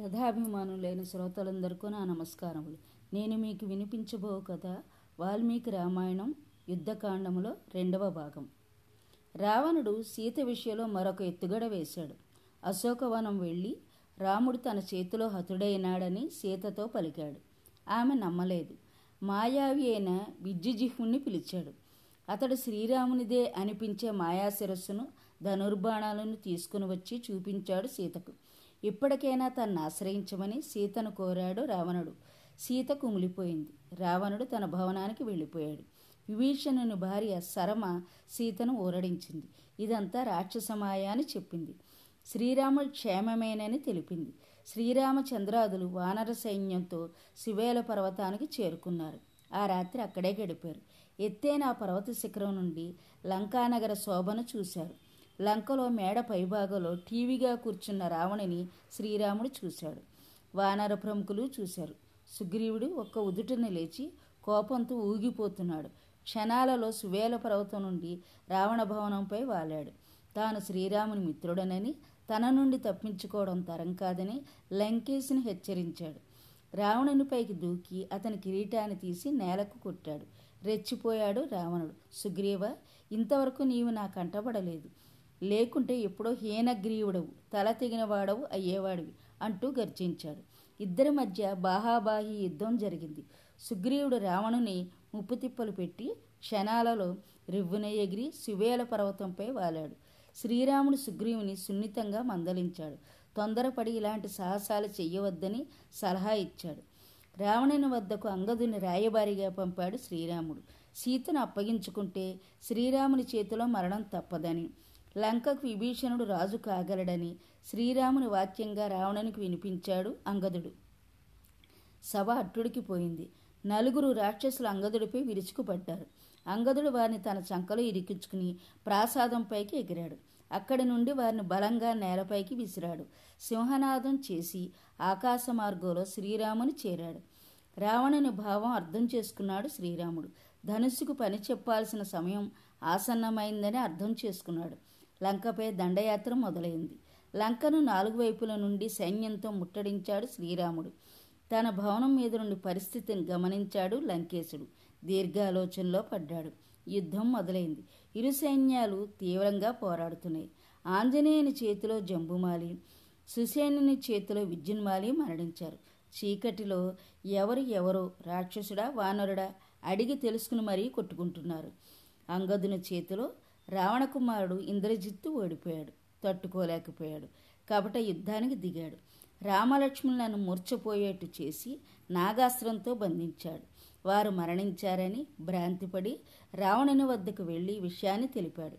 కథాభిమానులైన శ్రోతలందరికీ నా నమస్కారములు. నేను మీకు వినిపించబో కథ వాల్మీకి రామాయణం యుద్ధకాండములో రెండవ భాగం. రావణుడు సీత విషయంలో మరొక ఎత్తుగడ వేశాడు. అశోకవనం వెళ్ళి రాముడు తన చేతిలో హతుడైనాడని సీతతో పలికాడు. ఆమె నమ్మలేదు. మాయావి అయిన విద్యుజిహ్ముణ్ణి పిలిచాడు. అతడు శ్రీరామునిదే అనిపించే మాయాశిరస్సును ధనుర్బాణాలను తీసుకుని వచ్చి చూపించాడు సీతకు. ఇప్పటికైనా తన్ను ఆశ్రయించమని సీతను కోరాడు రావణుడు. సీత కుమిలిపోయింది. రావణుడు తన భవనానికి వెళ్ళిపోయాడు. విభీషణుని భార్య సరమ సీతను ఊరడించింది. ఇదంతా రాక్షసమాయ అని చెప్పింది. శ్రీరాముడు క్షేమమేనని తెలిపింది. శ్రీరామచంద్రాదులు వానర సైన్యంతో శివేల పర్వతానికి చేరుకున్నారు. ఆ రాత్రి అక్కడే గడిపారు. ఎత్తైన ఆ పర్వత శిఖరం నుండి లంకానగర శోభను చూశారు. లంకలో మేడ పైభాగంలో టీవీగా కూర్చున్న రావణుని శ్రీరాముడు చూశాడు. వానర ప్రముఖులు చూశారు. సుగ్రీవుడు ఒక్క ఉదుటన లేచి కోపంతో ఊగిపోతున్నాడు. క్షణాలలో సువేల పర్వతం నుండి రావణ భవనంపై వాలాడు. తాను శ్రీరాముని మిత్రుడనని తన నుండి తప్పించుకోవడం తరం కాదని లంకేష్ని హెచ్చరించాడు. రావణుని పైకి దూకి అతని కిరీటాన్ని తీసి నేలకు కొట్టాడు. రెచ్చిపోయాడు రావణుడు. సుగ్రీవ ఇంతవరకు నీవు నా కంటపడలేదు లేకుంటే ఎప్పుడో హీనగ్రీవుడవు తల తెగినవాడవు అయ్యేవాడివి అంటూ గర్జించాడు. ఇద్దరి మధ్య బాహాబాహి యుద్ధం జరిగింది. సుగ్రీవుడు రావణుని ముప్పుతిప్పలు పెట్టి క్షణాలలో రివ్వున ఎగిరి సువేల పర్వతంపై వాలాడు. శ్రీరాముడు సుగ్రీవుని సున్నితంగా మందలించాడు. తొందరపడి ఇలాంటి సాహసాలు చెయ్యవద్దని సలహా ఇచ్చాడు. రావణుని వద్దకు అంగదుని రాయబారిగా పంపాడు శ్రీరాముడు. సీతను అప్పగించుకుంటే శ్రీరాముని చేతిలో మరణం తప్పదని లంకకు విభీషణుడు రాజు కాగలడని శ్రీరాముని వాక్యంగా రావణునికి వినిపించాడు అంగదుడు. సభ అట్టుడికి పోయింది. నలుగురు రాక్షసులు అంగదుడిపై విరుచుకుపడ్డారు. అంగదుడు వారిని తన చంకలో ఇరికించుకుని ప్రాసాదంపైకి ఎగిరాడు. అక్కడి నుండి వారిని బలంగా నేలపైకి విసిరాడు. సింహనాదం చేసి ఆకాశ మార్గంలో శ్రీరాముని చేరాడు. రావణుని భావం అర్థం చేసుకున్నాడు శ్రీరాముడు. ధనుస్సుకు పని చెప్పాల్సిన సమయం ఆసన్నమైందని అర్థం చేసుకున్నాడు. లంకపై దండయాత్ర మొదలైంది. లంకను నాలుగు వైపుల నుండి సైన్యంతో ముట్టడించాడు శ్రీరాముడు. తన భవనం మీద నుండి పరిస్థితిని గమనించాడు లంకేశుడు. దీర్ఘాలోచనలో పడ్డాడు. యుద్ధం మొదలైంది. ఇరు సైన్యాలు తీవ్రంగా పోరాడుతున్నాయి. ఆంజనేయుని చేతిలో జంబుమాలి సుసేనుని చేతిలో విద్యున్మాలి మరణించారు. చీకటిలో ఎవరు ఎవరో రాక్షసుడా వానరుడా అడిగి తెలుసుకుని మరీ కొట్టుకుంటున్నారు. అంగదుని చేతిలో రావణకుమారుడు ఇంద్రజిత్తు ఓడిపోయాడు తట్టుకోలేకపోయాడు కపట యుద్ధానికి దిగాడు. రామలక్ష్మణులను మూర్చపోయేట్టు చేసి నాగాస్త్రంతో బంధించాడు. వారు మరణించారని భ్రాంతిపడి రావణుని వద్దకు వెళ్ళి విషయాన్ని తెలిపాడు.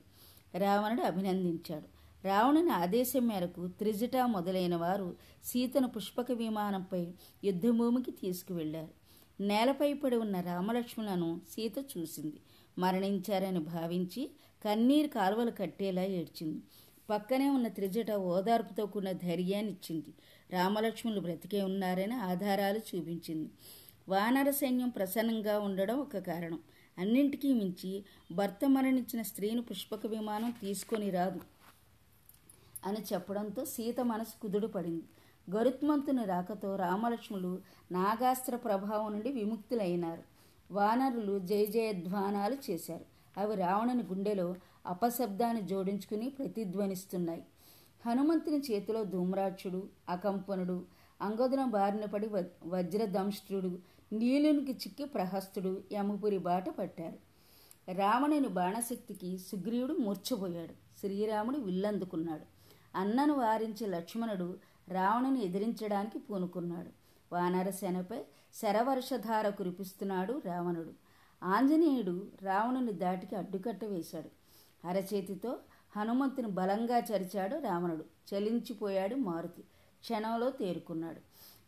రావణుడు అభినందించాడు. రావణుని ఆదేశం మేరకు త్రిజట మొదలైన వారు సీతను పుష్పక విమానంపై యుద్ధభూమికి తీసుకువెళ్ళారు నేలపై పడి ఉన్న రామలక్ష్మణులను సీత చూసింది. మరణించారని భావించి కన్నీరు కాలువలు కట్టేలా ఏడ్చింది. పక్కనే ఉన్న త్రిజట ఓదార్పుతో కూడిన ధైర్యాన్ని ఇచ్చింది. రామలక్ష్మణులు బ్రతికే ఉన్నారని ఆధారాలు చూపించింది. వానర సైన్యం ప్రసన్నంగా ఉండడం ఒక కారణం. అన్నింటికీ మించి భర్త మరణించిన స్త్రీని పుష్పక విమానం తీసుకొని రాదు అని చెప్పడంతో సీత మనసు కుదుడు పడింది గరుత్మంతుని రాకతో రామలక్ష్ములు నాగాస్త్ర ప్రభావం నుండి విముక్తులైనారు. వానరులు జయ జయధ్వానాలు చేశారు. అవి రావణుని గుండెలో అపశబ్దాన్ని జోడించుకుని ప్రతిధ్వనిస్తున్నాయి. హనుమంతుని చేతిలో ధూమ్రాక్షుడు అకంపనుడు అంగదున బారిన పడి వజ్రదంష్ట్రుడు నీలునికి చిక్కి ప్రహస్తుడు యమపురి బాట పట్టారు. రావణుని బాణశక్తికి సుగ్రీవుడు మూర్చబోయాడు శ్రీరాముడు విల్లందుకున్నాడు. అన్నను వారించి లక్ష్మణుడు రావణుని ఎదిరించడానికి పూనుకున్నాడు. వానరసేనపై శరవర్షధార కురిపిస్తున్నాడు రావణుడు. ఆంజనేయుడు రావణుని దాటికి అడ్డుకట్ట వేశాడు. అరచేతితో హనుమంతుని బలంగా చరిచాడు రావణుడు. చలించిపోయాడు మారుతి. క్షణంలో తేరుకున్నాడు.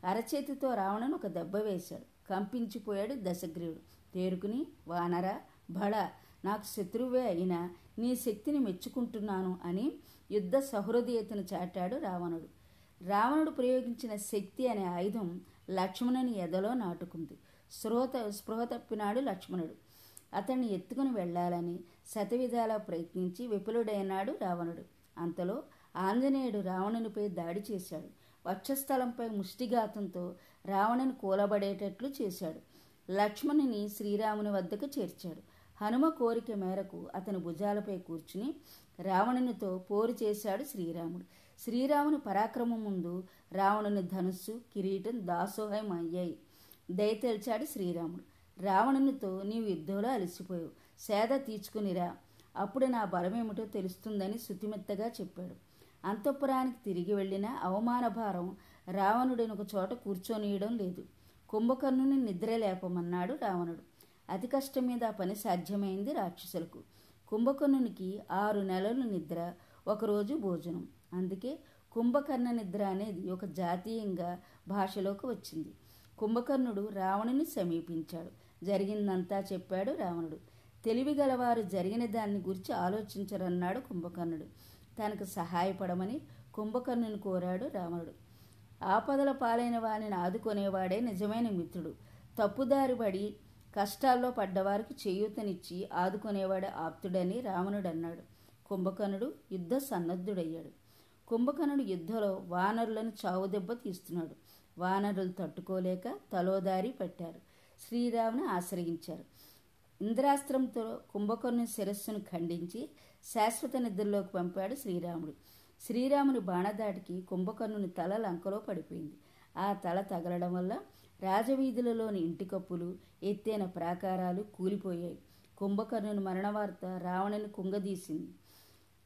అరచేతితో రావణుని ఒక దెబ్బ వేశాడు. కంపించిపోయాడు దశగ్రీవుడు. తేరుకుని వానర బళ నాకు శత్రువే అయినా నీ శక్తిని మెచ్చుకుంటున్నాను అని యుద్ధ సహృదయతను చాటాడు రావణుడు. రావణుడు ప్రయోగించిన శక్తి అనే ఆయుధం లక్ష్మణుని ఎదలో నాటుకుంది. స్పృహత స్పృహ తప్పినాడు లక్ష్మణుడు. అతన్ని ఎత్తుకుని వెళ్ళాలని శతవిధాలా ప్రయత్నించి విపులుడైనాడు రావణుడు. అంతలో ఆంజనేయుడు రావణునిపై దాడి చేశాడు. వక్షస్థలంపై ముష్టిఘాతంతో రావణుని కూలబడేటట్లు చేశాడు. లక్ష్మణుని శ్రీరాముని వద్దకు చేర్చాడు. హనుమ కోరిక మేరకు అతని భుజాలపై కూర్చుని రావణునితో పోరు చేశాడు శ్రీరాముడు. శ్రీరాముని పరాక్రమం ముందు రావణుని ధనుస్సు కిరీటం దాసోహం అయ్యాయి. దయతేల్చాడు శ్రీరాముడు. రావణునితో నీవు యుద్ధంలో అలసిపోయావు. సేద తీర్చుకునిరా. అప్పుడు నా బలమేమిటో తెలుస్తుందని శుతిమెత్తగా చెప్పాడు. అంతఃపురానికి తిరిగి వెళ్ళిన అవమాన భారం రావణుడిని ఒక చోట కూర్చొనియడం లేదు. కుంభకర్ణుని నిద్ర లేపమన్నాడు రావణుడు. అతి కష్టం మీద ఆ పని సాధ్యమైంది రాక్షసులకు. కుంభకర్ణునికి ఆరు నెలలు నిద్ర ఒకరోజు భోజనం. అందుకే కుంభకర్ణ నిద్ర అనేది ఒక జాతీయంగా భాషలోకి వచ్చింది. కుంభకర్ణుడు రావణుని సమీపించాడు. జరిగిందంతా చెప్పాడు రావణుడు. తెలివి గలవారు జరిగిన దాన్ని గురించి ఆలోచించరన్నాడు కుంభకర్ణుడు. తనకు సహాయపడమని కుంభకర్ణుని కోరాడు రావణుడు. ఆపదల పాలైన వారిని ఆదుకునేవాడే నిజమైన మిత్రుడు. తప్పుదారి పడి కష్టాల్లో పడ్డవారికి చేయూతనిచ్చి ఆదుకునేవాడే ఆప్తుడని రావణుడు అన్నాడు కుంభకర్ణుడు యుద్ధ సన్నద్ధుడయ్యాడు. కుంభకర్ణుడు యుద్ధంలో వానరులను చావుదెబ్బ తీస్తున్నాడు. వానరులు తట్టుకోలేక తలోదారి పట్టారు. శ్రీరాముని ఆశ్రయించారు. ఇంద్రాస్త్రంతో కుంభకర్ణుని శిరస్సును ఖండించి శాశ్వత నిద్రలోకి పంపాడు శ్రీరాముడు. శ్రీరాముని బాణదాటికి కుంభకర్ణుని తల లంకలో పడిపోయింది. ఆ తల తగలడం వల్ల రాజవీధులలోని ఇంటి కప్పులు ఎత్తైన ప్రాకారాలు కూలిపోయాయి. కుంభకర్ణుని మరణ వార్త రావణుని కుంగదీసింది.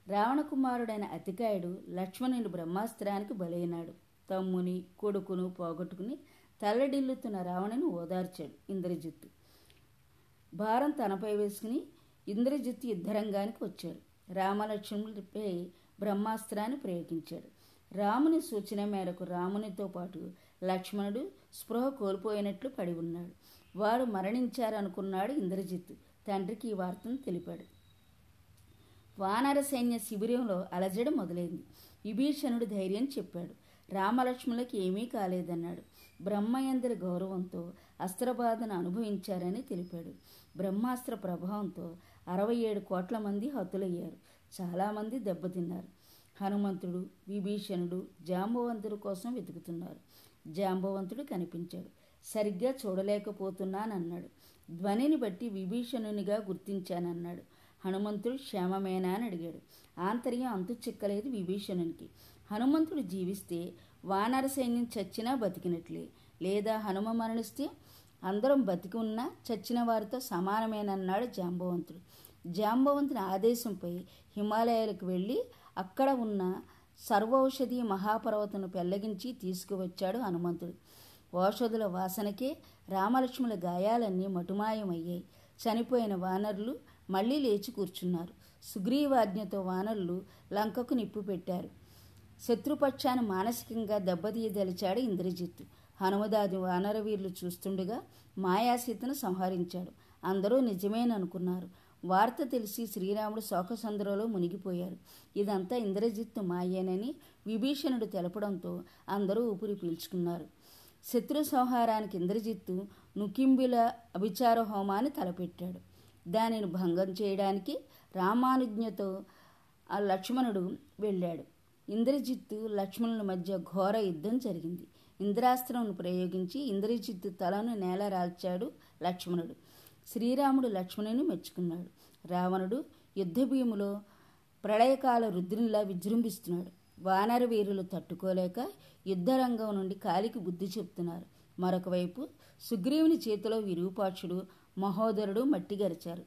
రావణ కుమారుడైన అతికాయుడు లక్ష్మణుని బ్రహ్మాస్త్రానికి బలైనాడు. తమ్ముని కొడుకును పోగొట్టుకుని తల్లడిల్లుతున్న రావణుని ఓదార్చాడు ఇంద్రజిత్తు. భారం తనపై వేసుకుని ఇంద్రజిత్తు యుద్ధరంగానికి వచ్చాడు. రామలక్ష్మణులపై బ్రహ్మాస్త్రాన్ని ప్రయోగించాడు. రాముని సూచన మేరకు రామునితో పాటు లక్ష్మణుడు స్పృహ కోల్పోయినట్లు పడి ఉన్నాడు. వారు మరణించారనుకున్నాడు ఇంద్రజిత్తు. తండ్రికి ఈ వార్తను తెలిపాడు. వానర సైన్య శిబిరంలో అలజడి మొదలైంది. విభీషణుడు ధైర్యం చెప్పాడు. రామలక్ష్మణులకి ఏమీ కాలేదన్నాడు. బ్రహ్మయందరి గౌరవంతో అస్త్రబాధను అనుభవించారని తెలిపాడు. బ్రహ్మాస్త్ర ప్రభావంతో అరవై ఏడు కోట్ల మంది హతులయ్యారు. చాలామంది దెబ్బతిన్నారు. హనుమంతుడు విభీషణుడు జాంబవంతుడు కోసం వెతుకుతున్నారు. జాంబవంతుడు కనిపించాడు. సరిగ్గా చూడలేకపోతున్నానన్నాడు. ధ్వనిని బట్టి విభీషణునిగా గుర్తించానన్నాడు. హనుమంతుడు క్షేమమేనా? అని అడిగాడు. ఆంతర్యం అంతు చిక్కలేదు విభీషణునికి. హనుమంతుడు జీవిస్తే వానర సైన్యం చచ్చినా బతికినట్లే. లేదా హనుమ మరణిస్తే అందరం బతికి ఉన్నా చచ్చిన వారితో సమానమేనన్నాడు జాంబవంతుడు. జాంబవంతుని ఆదేశంపై హిమాలయాలకు వెళ్ళి అక్కడ ఉన్న సర్వౌషధి మహాపర్వతను పెళ్ళగించి తీసుకువచ్చాడు హనుమంతుడు. ఔషధుల వాసనకే రామలక్ష్ముల గాయాలన్నీ మటుమాయమయ్యాయి. చనిపోయిన వానరులు మళ్ళీ లేచి కూర్చున్నారు. సుగ్రీవాజ్ఞతో వానరులు లంకకు నిప్పు పెట్టారు. శత్రుపక్షాన్ని మానసికంగా దెబ్బతీయదలిచాడు ఇంద్రజిత్తు. హనుమదాది వానరవీరులు చూస్తుండగా మాయాసీతను సంహరించాడు. అందరూ నిజమేననుకున్నారు. వార్త తెలిసి శ్రీరాముడు శోకసంద్రలో మునిగిపోయారు. ఇదంతా ఇంద్రజిత్తు మాయేనని విభీషణుడు తెలపడంతో అందరూ ఊపిరి పీల్చుకున్నారు. శత్రు సంహారానికి ఇంద్రజిత్తు నుకింబిల అభిచార హోమాన్ని తలపెట్టాడు. దానిని భంగం చేయడానికి రామానుజ్ఞతో ఆ లక్ష్మణుడు వెళ్ళాడు. ఇంద్రజిత్తు లక్ష్మణుల మధ్య ఘోర యుద్ధం జరిగింది. ఇంద్రాస్త్రంను ప్రయోగించి ఇంద్రజిత్తు తలను నేల రాల్చాడు లక్ష్మణుడు. శ్రీరాముడు లక్ష్మణుని మెచ్చుకున్నాడు. రావణుడు యుద్ధభీములో ప్రళయకాల రుద్రునిలా విజృంభిస్తున్నాడు. వానర వీరులు తట్టుకోలేక యుద్ధరంగం నుండి కాలికి బుద్ధి చెప్తున్నారు. మరొకవైపు సుగ్రీవుని చేతిలో విరూపాక్షుడు మహోదరుడు మట్టిగరిచారు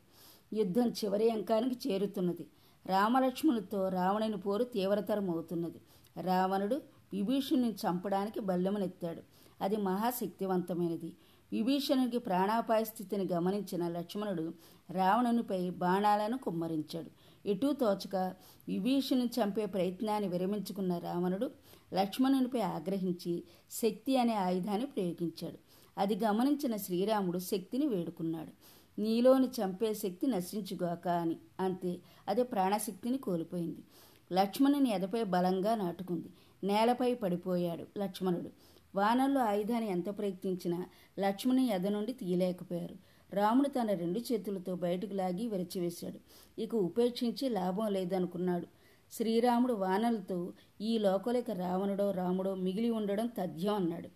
యుద్ధం చివరి అంకానికి చేరుతున్నది. రామలక్ష్మణులతో రావణుని పోరు తీవ్రతరం అవుతున్నది రావణుడు విభీషణుని చంపడానికి బల్లెమునెత్తాడు. అది మహాశక్తివంతమైనది. విభీషణునికి ప్రాణాపాయ స్థితిని గమనించిన లక్ష్మణుడు రావణునిపై బాణాలను కుమ్మరించాడు. ఎటూ తోచక విభీషణుని చంపే ప్రయత్నాన్ని విరమించుకున్న రావణుడు లక్ష్మణునిపై ఆగ్రహించి శక్తి అనే ఆయుధాన్ని ప్రయోగించాడు. అది గమనించిన శ్రీరాముడు శక్తిని వేడుకున్నాడు. నీలోని చంపే శక్తి నశించుగాక అని. అంతే అది ప్రాణశక్తిని కోల్పోయింది. లక్ష్మణుని ఎదపై బలంగా నాటుకుంది. నేలపై పడిపోయాడు లక్ష్మణుడు. వానల్లో ఆయుధాన్ని ఎంత ప్రయత్నించినా లక్ష్మణుని ఎద నుండి తీయలేకపోయారు. రాముడు తన రెండు చేతులతో బయటకు లాగి విరచివేశాడు. ఇక ఉపేక్షించి లాభం లేదనుకున్నాడు. శ్రీరాముడు వానలతో ఈ లోకలిక రావణుడో రాముడో మిగిలి ఉండడం తథ్యం అన్నాడు.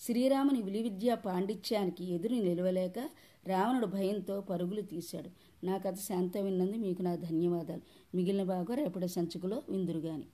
శ్రీరాముని విలువిద్యా పాండిత్యానికి ఎదురు నిలవలేక రావణుడు భయంతో పరుగులు తీశాడు. నా కథ శాంత విన్నందు మీకు నా ధన్యవాదాలు. మిగిలిన బాగా రేపటి సంచుకులో విందురుగాని.